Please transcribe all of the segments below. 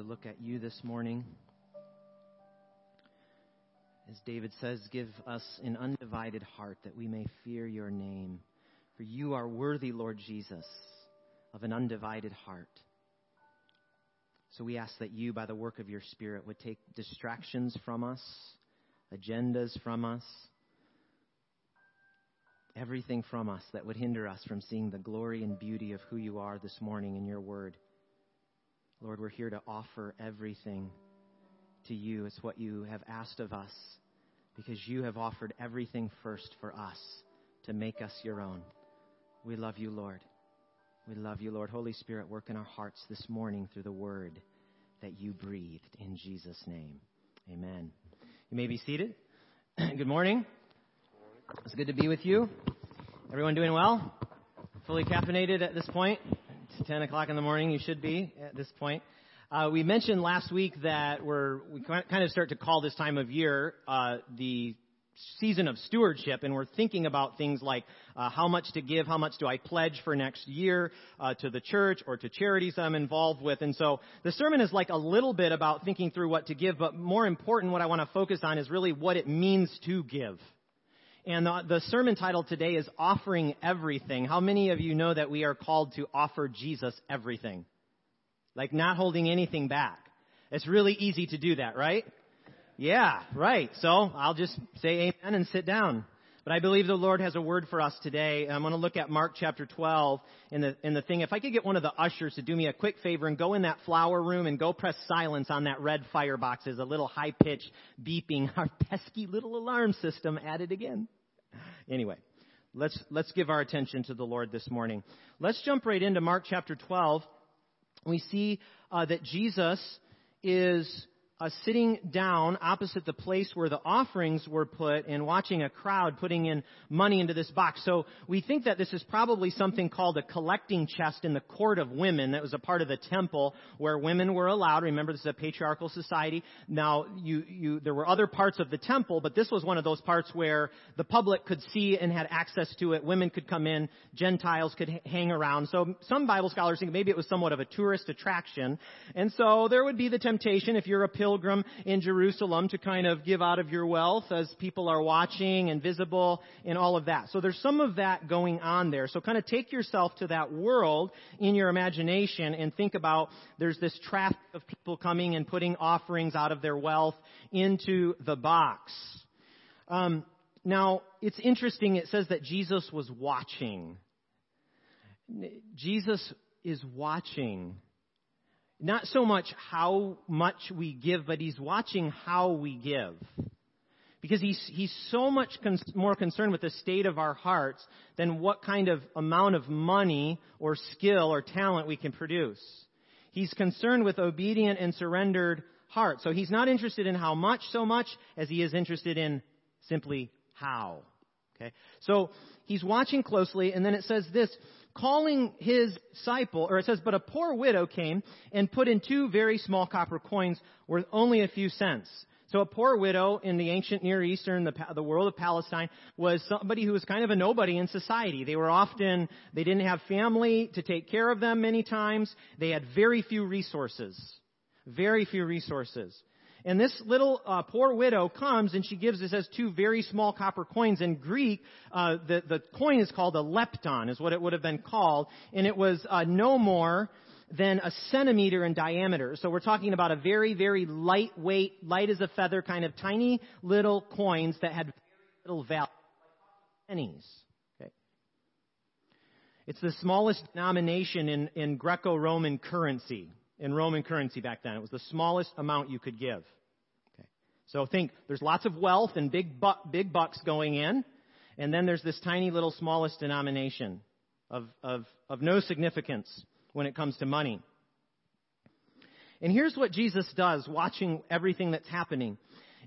to look at you this morning. As David says, give us an undivided heart that we may fear your name. For you are worthy, Lord Jesus, of an undivided heart. So we ask that you, by the work of your Spirit, would take distractions from us, agendas from us, everything from us that would hinder us from seeing the glory and beauty of who you are this morning in your word. Lord, we're here to offer everything to you. It's what you have asked of us because you have offered everything first for us to make us your own. We love you, Lord. We love you, Lord. Holy Spirit, work in our hearts this morning through the word that you breathed in Jesus' name. Amen. You may be seated. Good morning. It's good to be with you. Everyone doing well? Fully caffeinated at this point? It's 10 o'clock in the morning. You should be at this point. Uh, we mentioned last week that we're, we kind of start to call this time of year uh, the season of stewardship, and we're thinking about things like uh, how much to give, how much do I pledge for next year uh, to the church or to charities I'm involved with. And so the sermon is like a little bit about thinking through what to give, but more important, what I want to focus on is really what it means to give. And the, the, sermon title today is Offering Everything. How many of you know that we are called to offer Jesus everything? Like not holding anything back. It's really easy to do that, right? Yeah, right. So I'll just say amen and sit down. But I believe the Lord has a word for us today. I'm going to look at Mark chapter 12 in the, in the thing. If I could get one of the ushers to do me a quick favor and go in that flower room and go press silence on that red firebox as a little high pitch beeping, our pesky little alarm system added again. Anyway, let's, let's give our attention to the Lord this morning. Let's jump right into Mark chapter 12. We see uh, that Jesus is uh, sitting down opposite the place where the offerings were put and watching a crowd putting in money into this box. So we think that this is probably something called a collecting chest in the court of women that was a part of the temple where women were allowed. Remember, this is a patriarchal society. Now, you, you, there were other parts of the temple, but this was one of those parts where the public could see and had access to it. Women could come in, Gentiles could h- hang around. So some Bible scholars think maybe it was somewhat of a tourist attraction. And so there would be the temptation if you're a pilgrim pilgrim in Jerusalem to kind of give out of your wealth as people are watching and visible and all of that. So there's some of that going on there. So kind of take yourself to that world in your imagination and think about there's this traffic of people coming and putting offerings out of their wealth into the box. Um, now, it's interesting. It says that Jesus was watching. Jesus is watching not so much how much we give, but he's watching how we give. Because he's, he's so much cons- more concerned with the state of our hearts than what kind of amount of money or skill or talent we can produce. He's concerned with obedient and surrendered hearts. So he's not interested in how much so much as he is interested in simply how. Okay? So he's watching closely, and then it says this calling his disciple, or it says, but a poor widow came and put in two very small copper coins worth only a few cents. So a poor widow in the ancient Near Eastern, the, the world of Palestine, was somebody who was kind of a nobody in society. They were often, they didn't have family to take care of them many times. They had very few resources. Very few resources. And this little uh, poor widow comes and she gives, it says, two very small copper coins. In Greek, uh, the, the coin is called a lepton, is what it would have been called. And it was uh, no more than a centimeter in diameter. So we're talking about a very, very lightweight, light as a feather, kind of tiny little coins that had little value. Pennies. Okay. It's the smallest denomination in, in Greco-Roman currency in Roman currency back then. It was the smallest amount you could give. So think there's lots of wealth and big, bu- big bucks going in, and then there's this tiny little smallest denomination of, of, of no significance when it comes to money. And here's what Jesus does, watching everything that's happening.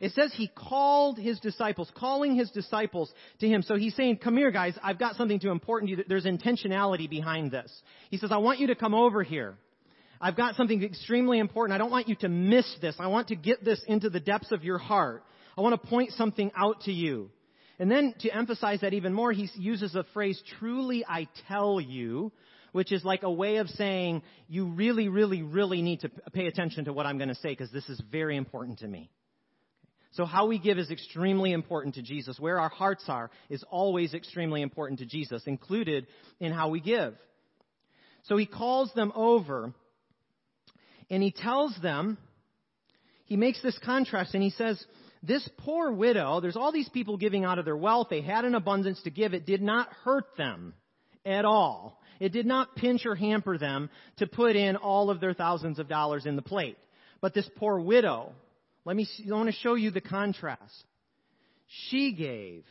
It says he called his disciples, calling his disciples to him. So he's saying, come here guys, I've got something to important to you. There's intentionality behind this. He says, I want you to come over here. I've got something extremely important. I don't want you to miss this. I want to get this into the depths of your heart. I want to point something out to you. And then to emphasize that even more, he uses the phrase, truly I tell you, which is like a way of saying, you really, really, really need to pay attention to what I'm going to say because this is very important to me. So how we give is extremely important to Jesus. Where our hearts are is always extremely important to Jesus, included in how we give. So he calls them over and he tells them, he makes this contrast and he says, this poor widow, there's all these people giving out of their wealth. They had an abundance to give. It did not hurt them at all. It did not pinch or hamper them to put in all of their thousands of dollars in the plate. But this poor widow, let me, I want to show you the contrast. She gave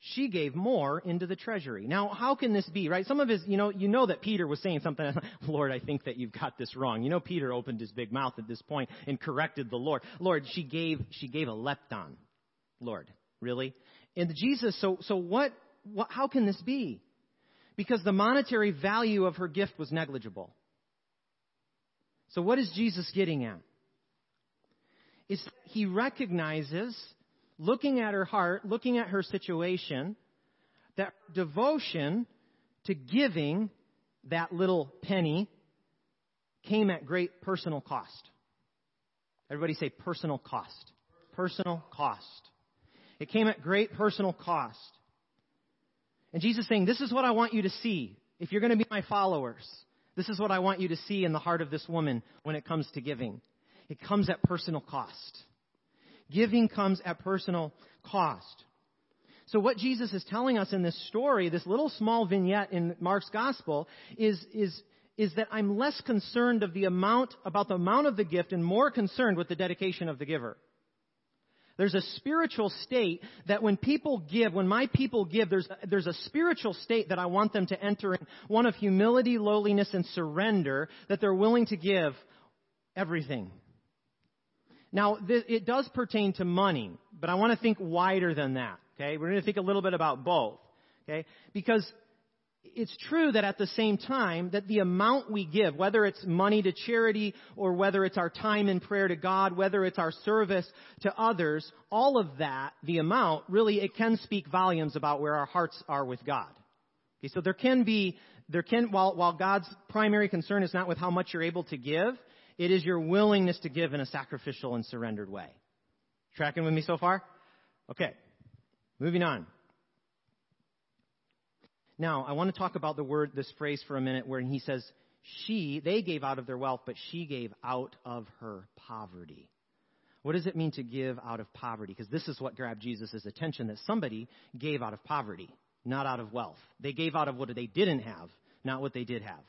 she gave more into the treasury. Now, how can this be, right? Some of his, you know, you know that Peter was saying something, Lord, I think that you've got this wrong. You know, Peter opened his big mouth at this point and corrected the Lord. Lord, she gave, she gave a lepton. Lord, really? And Jesus, so, so what, what, how can this be? Because the monetary value of her gift was negligible. So what is Jesus getting at? Is he recognizes looking at her heart, looking at her situation, that devotion to giving that little penny came at great personal cost. Everybody say personal cost. Personal cost. It came at great personal cost. And Jesus saying, This is what I want you to see. If you're going to be my followers, this is what I want you to see in the heart of this woman when it comes to giving. It comes at personal cost. Giving comes at personal cost. So what Jesus is telling us in this story, this little small vignette in Mark's gospel, is, is, is that I'm less concerned of the amount, about the amount of the gift and more concerned with the dedication of the giver. There's a spiritual state that when people give, when my people give, there's, there's a spiritual state that I want them to enter in, one of humility, lowliness, and surrender, that they're willing to give everything. Now, th- it does pertain to money, but I want to think wider than that. Okay, we're going to think a little bit about both. Okay, because it's true that at the same time that the amount we give, whether it's money to charity or whether it's our time in prayer to God, whether it's our service to others, all of that, the amount, really it can speak volumes about where our hearts are with God. Okay, so there can be, there can, while, while God's primary concern is not with how much you're able to give, it is your willingness to give in a sacrificial and surrendered way. Tracking with me so far? Okay. Moving on. Now, I want to talk about the word, this phrase for a minute where he says, she, they gave out of their wealth, but she gave out of her poverty. What does it mean to give out of poverty? Because this is what grabbed Jesus' attention, that somebody gave out of poverty, not out of wealth. They gave out of what they didn't have, not what they did have.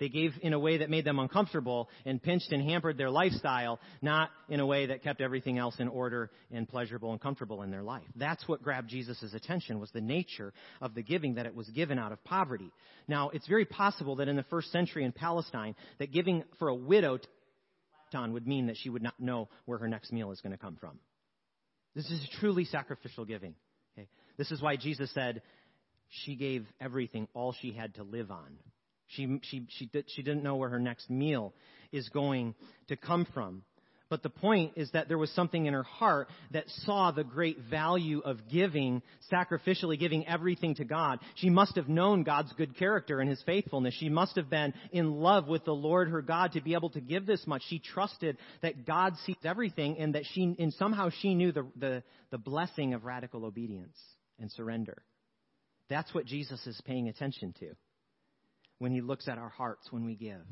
They gave in a way that made them uncomfortable and pinched and hampered their lifestyle, not in a way that kept everything else in order and pleasurable and comfortable in their life. That's what grabbed Jesus' attention was the nature of the giving that it was given out of poverty. Now, it's very possible that in the first century in Palestine, that giving for a widow would mean that she would not know where her next meal is going to come from. This is truly sacrificial giving. Okay? This is why Jesus said she gave everything, all she had to live on. She, she, she, did, she didn't know where her next meal is going to come from. But the point is that there was something in her heart that saw the great value of giving, sacrificially giving everything to God. She must have known God's good character and His faithfulness. She must have been in love with the Lord her God to be able to give this much. She trusted that God sees everything and that she, and somehow she knew the, the, the blessing of radical obedience and surrender. That's what Jesus is paying attention to when He looks at our hearts when we give.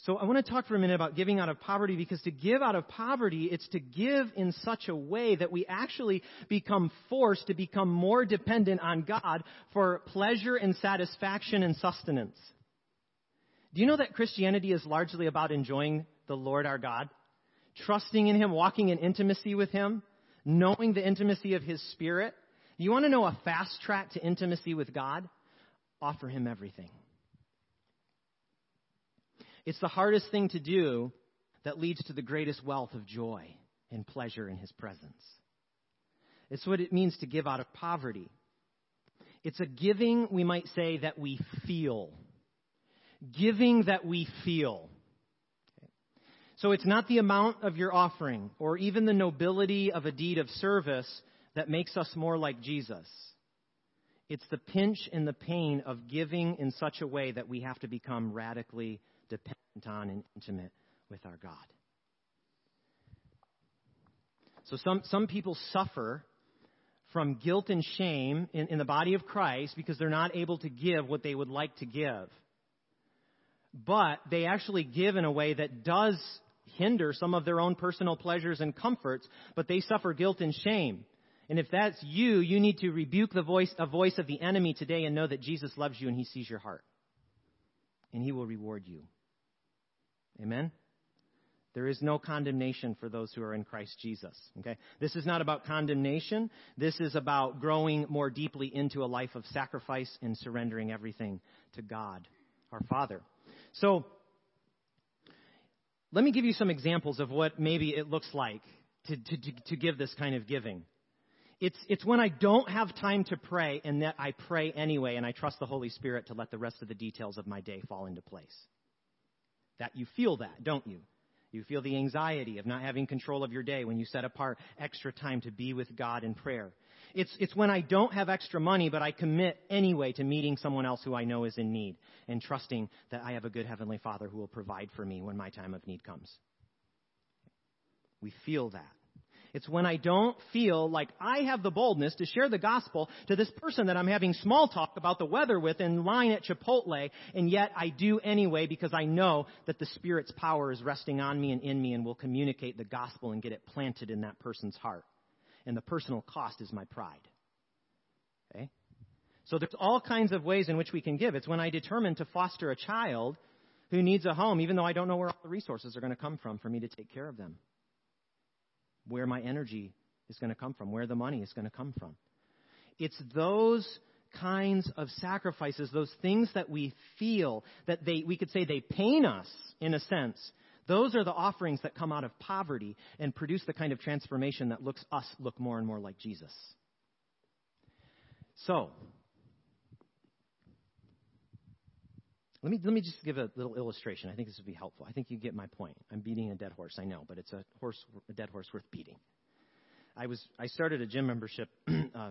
So I want to talk for a minute about giving out of poverty because to give out of poverty, it's to give in such a way that we actually become forced to become more dependent on God for pleasure and satisfaction and sustenance. Do you know that Christianity is largely about enjoying the Lord our God? Trusting in Him, walking in intimacy with Him, knowing the intimacy of His Spirit. You want to know a fast track to intimacy with God? Offer him everything. It's the hardest thing to do that leads to the greatest wealth of joy and pleasure in his presence. It's what it means to give out of poverty. It's a giving, we might say, that we feel. Giving that we feel. So it's not the amount of your offering or even the nobility of a deed of service that makes us more like Jesus. It's the pinch and the pain of giving in such a way that we have to become radically dependent on and intimate with our God. So some, some people suffer from guilt and shame in, in the body of Christ because they're not able to give what they would like to give. But they actually give in a way that does hinder some of their own personal pleasures and comforts, but they suffer guilt and shame. And if that's you, you need to rebuke the voice, a voice of the enemy today and know that Jesus loves you and he sees your heart. And he will reward you. Amen? There is no condemnation for those who are in Christ Jesus. Okay? This is not about condemnation. This is about growing more deeply into a life of sacrifice and surrendering everything to God, our Father. So, let me give you some examples of what maybe it looks like to, to, to, give this kind of giving. It's, it's when I don't have time to pray and that I pray anyway and I trust the Holy Spirit to let the rest of the details of my day fall into place. That you feel that, don't you? You feel the anxiety of not having control of your day when you set apart extra time to be with God in prayer. It's, it's when I don't have extra money, but I commit anyway to meeting someone else who I know is in need and trusting that I have a good Heavenly Father who will provide for me when my time of need comes. We feel that. It's when I don't feel like I have the boldness to share the gospel to this person that I'm having small talk about the weather with in line at Chipotle, and yet I do anyway because I know that the Spirit's power is resting on me and in me and will communicate the gospel and get it planted in that person's heart. And the personal cost is my pride. Okay? So there's all kinds of ways in which we can give. It's when I determine to foster a child who needs a home, even though I don't know where all the resources are going to come from for me to take care of them where my energy is going to come from, where the money is going to come from. It's those kinds of sacrifices, those things that we feel that they, we could say they pain us in a sense. Those are the offerings that come out of poverty and produce the kind of transformation that looks us look more and more like Jesus. So, Let me, let me just give a little illustration. I think this would be helpful. I think you get my point. I'm beating a dead horse, I know, but it's a horse, a dead horse worth beating. I was, I started a gym membership uh,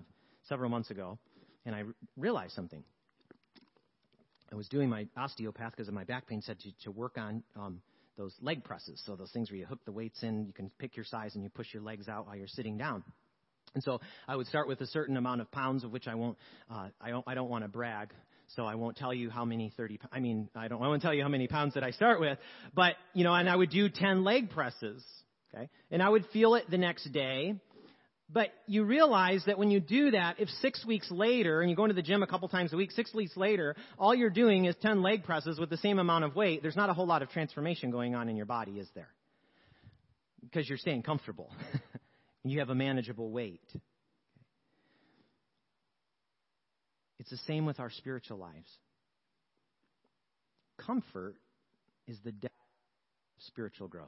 several months ago, and I realized something. I was doing my osteopath because of my back pain said to, to work on um, those leg presses. So those things where you hook the weights in, you can pick your size, and you push your legs out while you're sitting down. And so I would start with a certain amount of pounds, of which I won't, uh, I don't, I don't want to brag, so I won't tell you how many 30, I mean, I don't, I won't tell you how many pounds that I start with, but, you know, and I would do 10 leg presses, okay? And I would feel it the next day. But you realize that when you do that, if six weeks later, and you go into the gym a couple times a week, six weeks later, all you're doing is 10 leg presses with the same amount of weight, there's not a whole lot of transformation going on in your body, is there? Because you're staying comfortable. you have a manageable weight. It's the same with our spiritual lives. Comfort is the death of spiritual growth.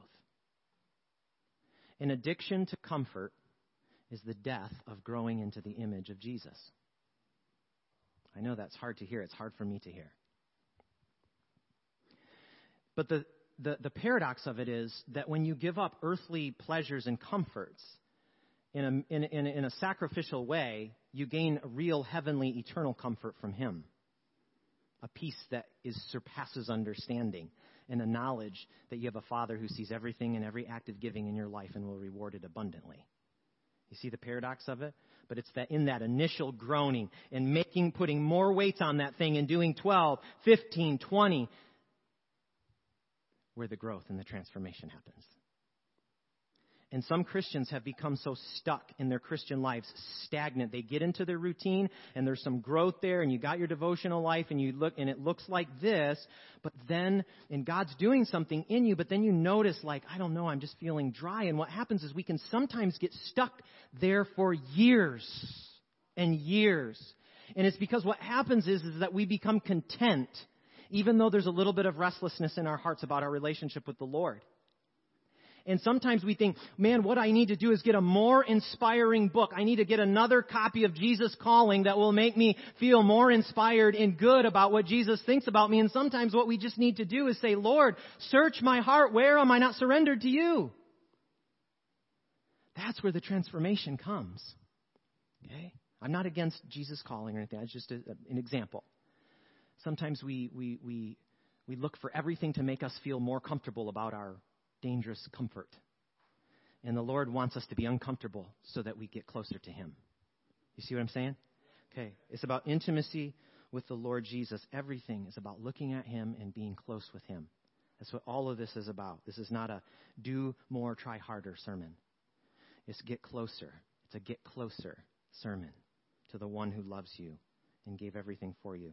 An addiction to comfort is the death of growing into the image of Jesus. I know that's hard to hear. It's hard for me to hear. But the, the, the paradox of it is that when you give up earthly pleasures and comforts in a, in, in, in a sacrificial way, you gain a real heavenly eternal comfort from Him. A peace that is, surpasses understanding and a knowledge that you have a Father who sees everything and every act of giving in your life and will reward it abundantly. You see the paradox of it? But it's that in that initial groaning and making, putting more weights on that thing and doing 12, 15, 20, where the growth and the transformation happens. And some Christians have become so stuck in their Christian lives, stagnant. They get into their routine and there's some growth there and you got your devotional life and you look and it looks like this, but then, and God's doing something in you, but then you notice like, I don't know, I'm just feeling dry. And what happens is we can sometimes get stuck there for years and years. And it's because what happens is, is that we become content, even though there's a little bit of restlessness in our hearts about our relationship with the Lord. And sometimes we think, man, what I need to do is get a more inspiring book. I need to get another copy of Jesus Calling that will make me feel more inspired and good about what Jesus thinks about me. And sometimes what we just need to do is say, Lord, search my heart. Where am I not surrendered to you? That's where the transformation comes. Okay? I'm not against Jesus calling or anything. That's just a, an example. Sometimes we, we, we, we look for everything to make us feel more comfortable about our dangerous comfort. And the Lord wants us to be uncomfortable so that we get closer to Him. You see what I'm saying? Okay. It's about intimacy with the Lord Jesus. Everything is about looking at Him and being close with Him. That's what all of this is about. This is not a do more, try harder sermon. It's get closer. It's a get closer sermon to the one who loves you and gave everything for you.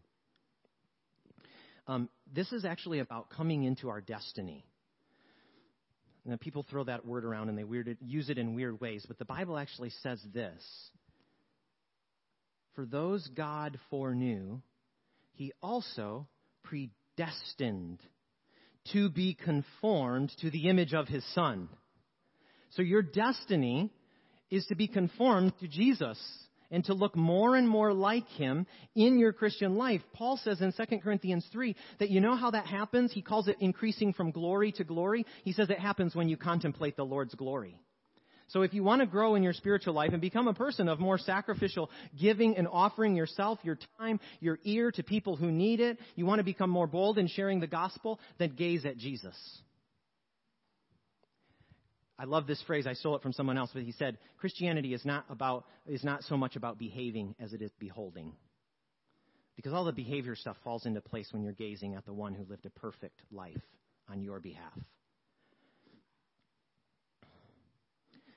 Um, this is actually about coming into our destiny. Now, people throw that word around and they weird, use it in weird ways, but the Bible actually says this. For those God foreknew, he also predestined to be conformed to the image of his Son. So your destiny is to be conformed to Jesus and to look more and more like him in your Christian life. Paul says in 2 Corinthians 3 that you know how that happens? He calls it increasing from glory to glory. He says it happens when you contemplate the Lord's glory. So if you want to grow in your spiritual life and become a person of more sacrificial giving and offering yourself, your time, your ear to people who need it, you want to become more bold in sharing the gospel, then gaze at Jesus. I love this phrase. I stole it from someone else, but he said, Christianity is not about, is not so much about behaving as it is beholding. Because all the behavior stuff falls into place when you're gazing at the one who lived a perfect life on your behalf.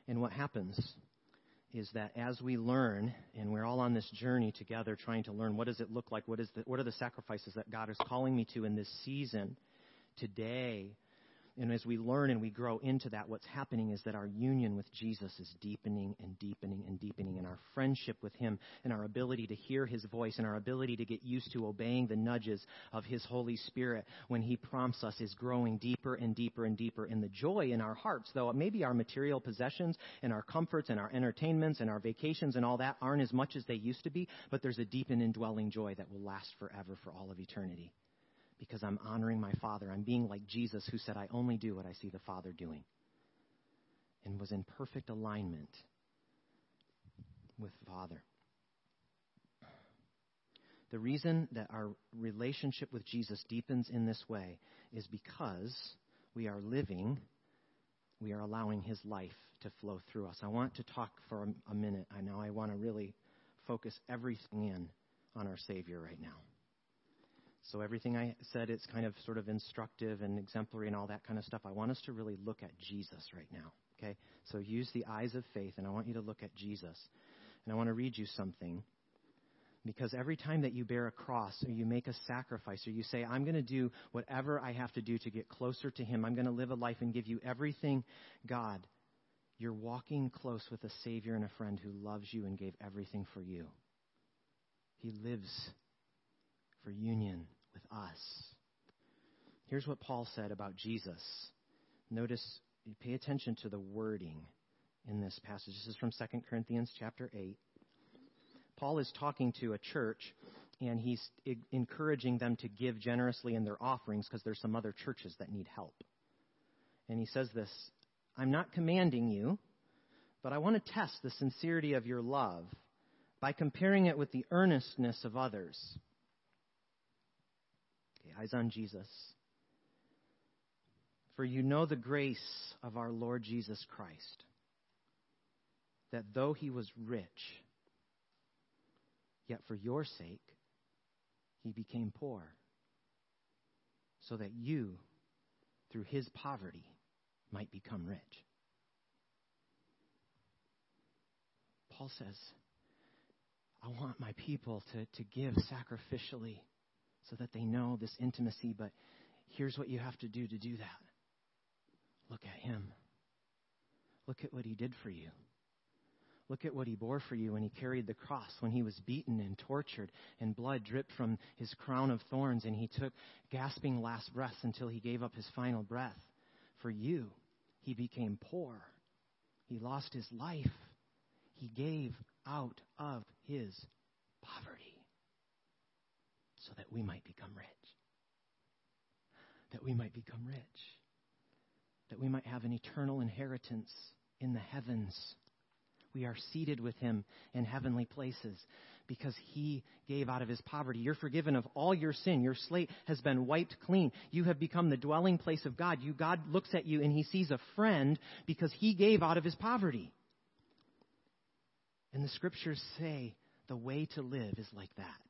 And what happens is that as we learn, and we're all on this journey together trying to learn what does it look like, what, is the, what are the sacrifices that God is calling me to in this season, today, and as we learn and we grow into that, what's happening is that our union with Jesus is deepening and deepening and deepening, and our friendship with Him and our ability to hear His voice and our ability to get used to obeying the nudges of His Holy Spirit when He prompts us is growing deeper and deeper and deeper. And the joy in our hearts, though maybe our material possessions and our comforts and our entertainments and our vacations and all that aren't as much as they used to be, but there's a deep and indwelling joy that will last forever for all of eternity because I'm honoring my Father. I'm being like Jesus, who said, I only do what I see the Father doing, and was in perfect alignment with the Father. The reason that our relationship with Jesus deepens in this way is because we are living, we are allowing His life to flow through us. I want to talk for a, a minute. I know I want to really focus everything in on our Savior right now. So everything I said, it's kind of sort of instructive and exemplary and all that kind of stuff. I want us to really look at Jesus right now. Okay? So use the eyes of faith, and I want you to look at Jesus. And I want to read you something. Because every time that you bear a cross or you make a sacrifice or you say, I'm going to do whatever I have to do to get closer to Him, I'm going to live a life and give you everything, God, you're walking close with a Savior and a friend who loves you and gave everything for you. He lives for union with us. Here's what Paul said about Jesus. Notice, pay attention to the wording in this passage. This is from 2 Corinthians chapter 8. Paul is talking to a church and he's encouraging them to give generously in their offerings because there's some other churches that need help. And he says this I'm not commanding you, but I want to test the sincerity of your love by comparing it with the earnestness of others. Eyes on Jesus. For you know the grace of our Lord Jesus Christ, that though he was rich, yet for your sake he became poor, so that you, through his poverty, might become rich. Paul says, I want my people to, to give sacrificially so that they know this intimacy. But here's what you have to do to do that look at Him. Look at what He did for you. Look at what He bore for you when He carried the cross, when He was beaten and tortured, and blood dripped from His crown of thorns, and He took gasping last breaths until He gave up His final breath. For you, He became poor. He lost His life. He gave out of His poverty so that we might become rich. That we might become rich. That we might have an eternal inheritance in the heavens. we are seated with him in heavenly places because he gave out of his poverty. You're forgiven of all your sin. Your slate has been wiped clean. You have become the dwelling place of God. You, God looks at you and he sees a friend because he gave out of his poverty. And the scriptures say the way to live is like that.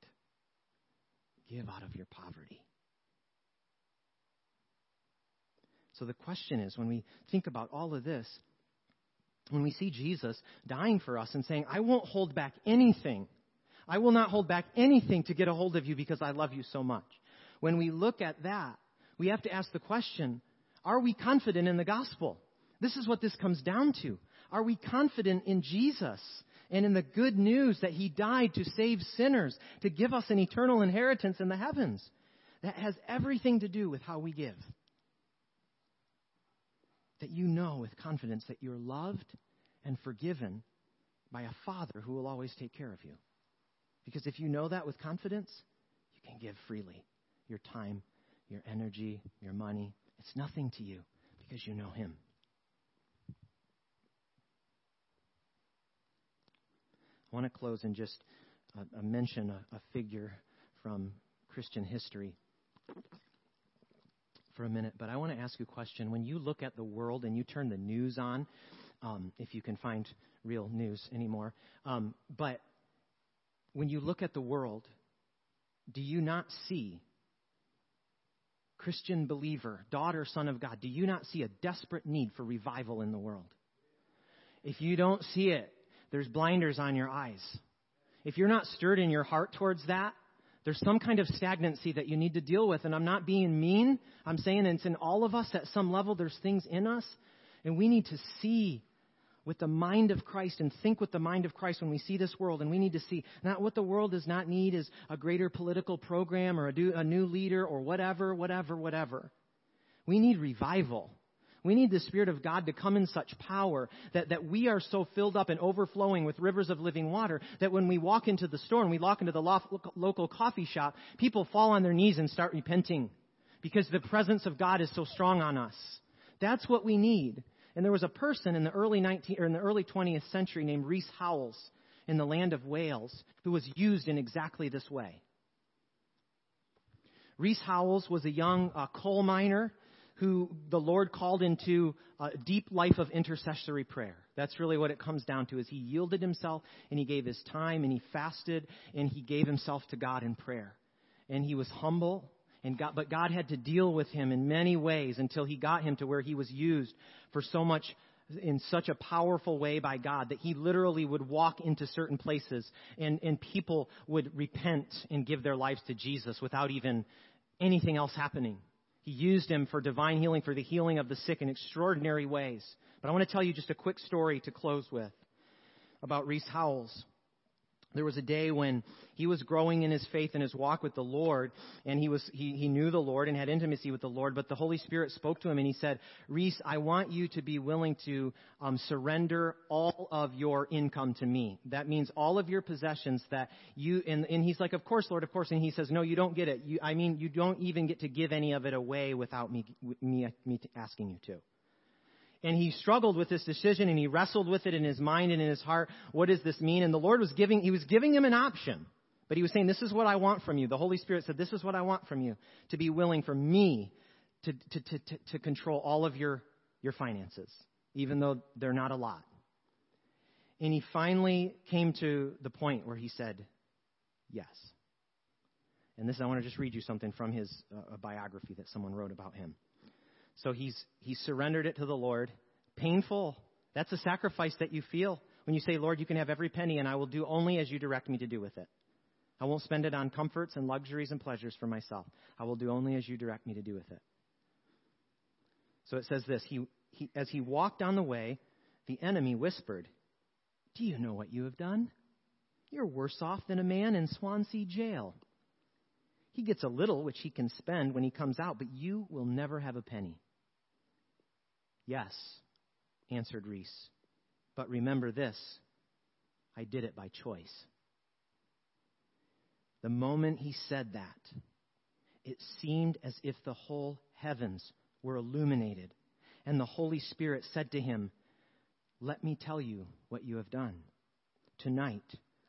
Give out of your poverty. So the question is when we think about all of this, when we see Jesus dying for us and saying, I won't hold back anything I will not hold back anything to get a hold of you because I love you so much. When we look at that, we have to ask the question are we confident in the gospel? This is what this comes down to. Are we confident in Jesus and in the good news that he died to save sinners, to give us an eternal inheritance in the heavens? That has everything to do with how we give. That you know with confidence that you're loved and forgiven by a Father who will always take care of you. Because if you know that with confidence, you can give freely your time, your energy, your money. It's nothing to you because you know Him. I want to close and just mention a, a figure from Christian history for a minute, but I want to ask you a question. When you look at the world and you turn the news on, um, if you can find real news anymore, um, but when you look at the world, do you not see, Christian believer, daughter, son of God, do you not see a desperate need for revival in the world? If you don't see it, there's blinders on your eyes. If you're not stirred in your heart towards that, there's some kind of stagnancy that you need to deal with. And I'm not being mean. I'm saying it's in all of us at some level. There's things in us. And we need to see with the mind of Christ and think with the mind of Christ when we see this world. And we need to see not what the world does not need is a greater political program or a, new leader or whatever, whatever, whatever. We need revival. We need the Spirit of God to come in such power that, that we are so filled up and overflowing with rivers of living water that when we walk into the store and we walk into the local coffee shop, people fall on their knees and start repenting because the presence of God is so strong on us. That's what we need. And there was a person in the early 19 or in the early 20th century named Rees Howells in the land of Wales who was used in exactly this way. Rees Howells was a young uh, coal miner who the Lord called into a deep life of intercessory prayer. That's really what it comes down to is he yielded himself and he gave his time and he fasted and he gave himself to God in prayer. And he was humble and God, but God had to deal with him in many ways until he got him to where he was used for so much in such a powerful way by God that he literally would walk into certain places and, and people would repent and give their lives to Jesus without even anything else happening. He used him for divine healing, for the healing of the sick in extraordinary ways. But I want to tell you just a quick story to close with about Rees Howells there was a day when he was growing in his faith and his walk with the Lord, and he was he, he knew the Lord and had intimacy with the Lord. But the Holy Spirit spoke to him and he said, "Rees, I want you to be willing to um, surrender all of your income to me. That means all of your possessions that you." And, and he's like, "Of course, Lord, of course." And he says, "No, you don't get it. You, I mean, you don't even get to give any of it away without me me, me asking you to." And he struggled with this decision and he wrestled with it in his mind and in his heart. What does this mean? And the Lord was giving, he was giving him an option. But he was saying, this is what I want from you. The Holy Spirit said, this is what I want from you. To be willing for me to, to, to, to, to control all of your, your finances, even though they're not a lot. And he finally came to the point where he said, yes. And this, I want to just read you something from his uh, biography that someone wrote about him. So he's, he surrendered it to the Lord. Painful. That's a sacrifice that you feel when you say, Lord, you can have every penny, and I will do only as you direct me to do with it. I won't spend it on comforts and luxuries and pleasures for myself. I will do only as you direct me to do with it. So it says this he, he, As he walked on the way, the enemy whispered, Do you know what you have done? You're worse off than a man in Swansea jail. He gets a little which he can spend when he comes out, but you will never have a penny. Yes, answered Rees. But remember this I did it by choice. The moment he said that, it seemed as if the whole heavens were illuminated, and the Holy Spirit said to him, Let me tell you what you have done. Tonight,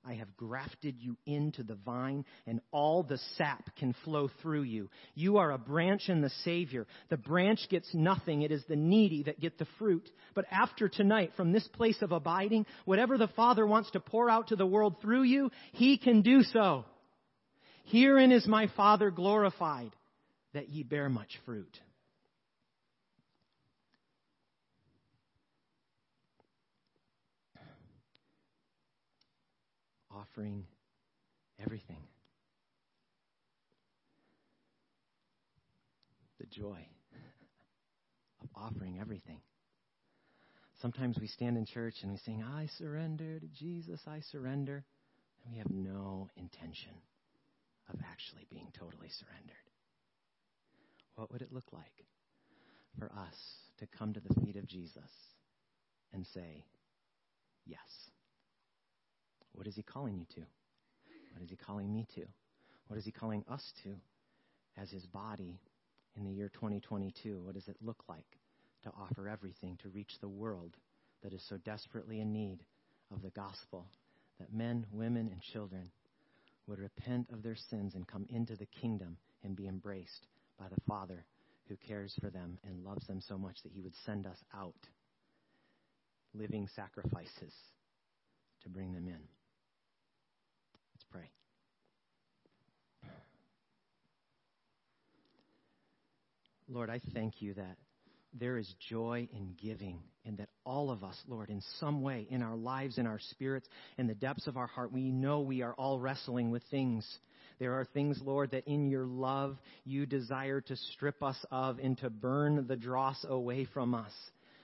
I have grafted you into the vine, and all the sap can flow through you. You are a branch in the Savior. The branch gets nothing. It is the needy that get the fruit. But after tonight, from this place of abiding, whatever the Father wants to pour out to the world through you, He can do so. Herein is my Father glorified, that ye bear much fruit. Offering everything. The joy of offering everything. Sometimes we stand in church and we sing, I surrender to Jesus, I surrender. And we have no intention of actually being totally surrendered. What would it look like for us to come to the feet of Jesus and say, Yes? What is He calling you to? What is He calling me to? What is He calling us to as His body in the year 2022? What does it look like to offer everything to reach the world that is so desperately in need of the gospel? That men, women, and children would repent of their sins and come into the kingdom and be embraced by the Father who cares for them and loves them so much that He would send us out living sacrifices to bring them in pray. Lord, I thank you that there is joy in giving, and that all of us, Lord, in some way, in our lives, in our spirits, in the depths of our heart, we know we are all wrestling with things. There are things, Lord, that in your love you desire to strip us of and to burn the dross away from us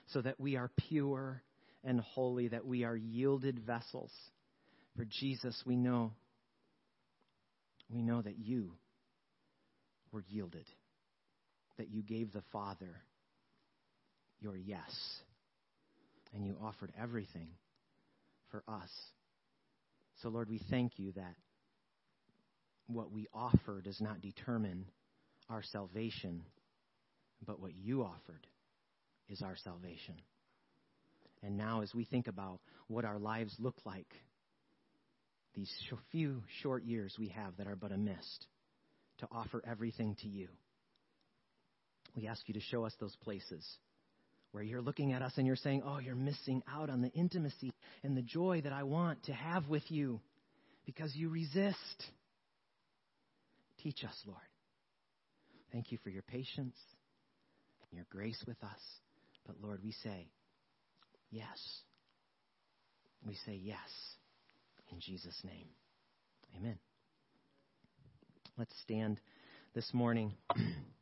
so that we are pure and holy, that we are yielded vessels. For Jesus, we know we know that you were yielded, that you gave the Father your yes, and you offered everything for us. So, Lord, we thank you that what we offer does not determine our salvation, but what you offered is our salvation. And now, as we think about what our lives look like these few short years we have that are but a mist to offer everything to you. We ask you to show us those places where you're looking at us and you're saying, Oh, you're missing out on the intimacy and the joy that I want to have with you because you resist. Teach us, Lord. Thank you for your patience and your grace with us. But Lord, we say, Yes. We say yes. In Jesus' name, amen. Let's stand this morning.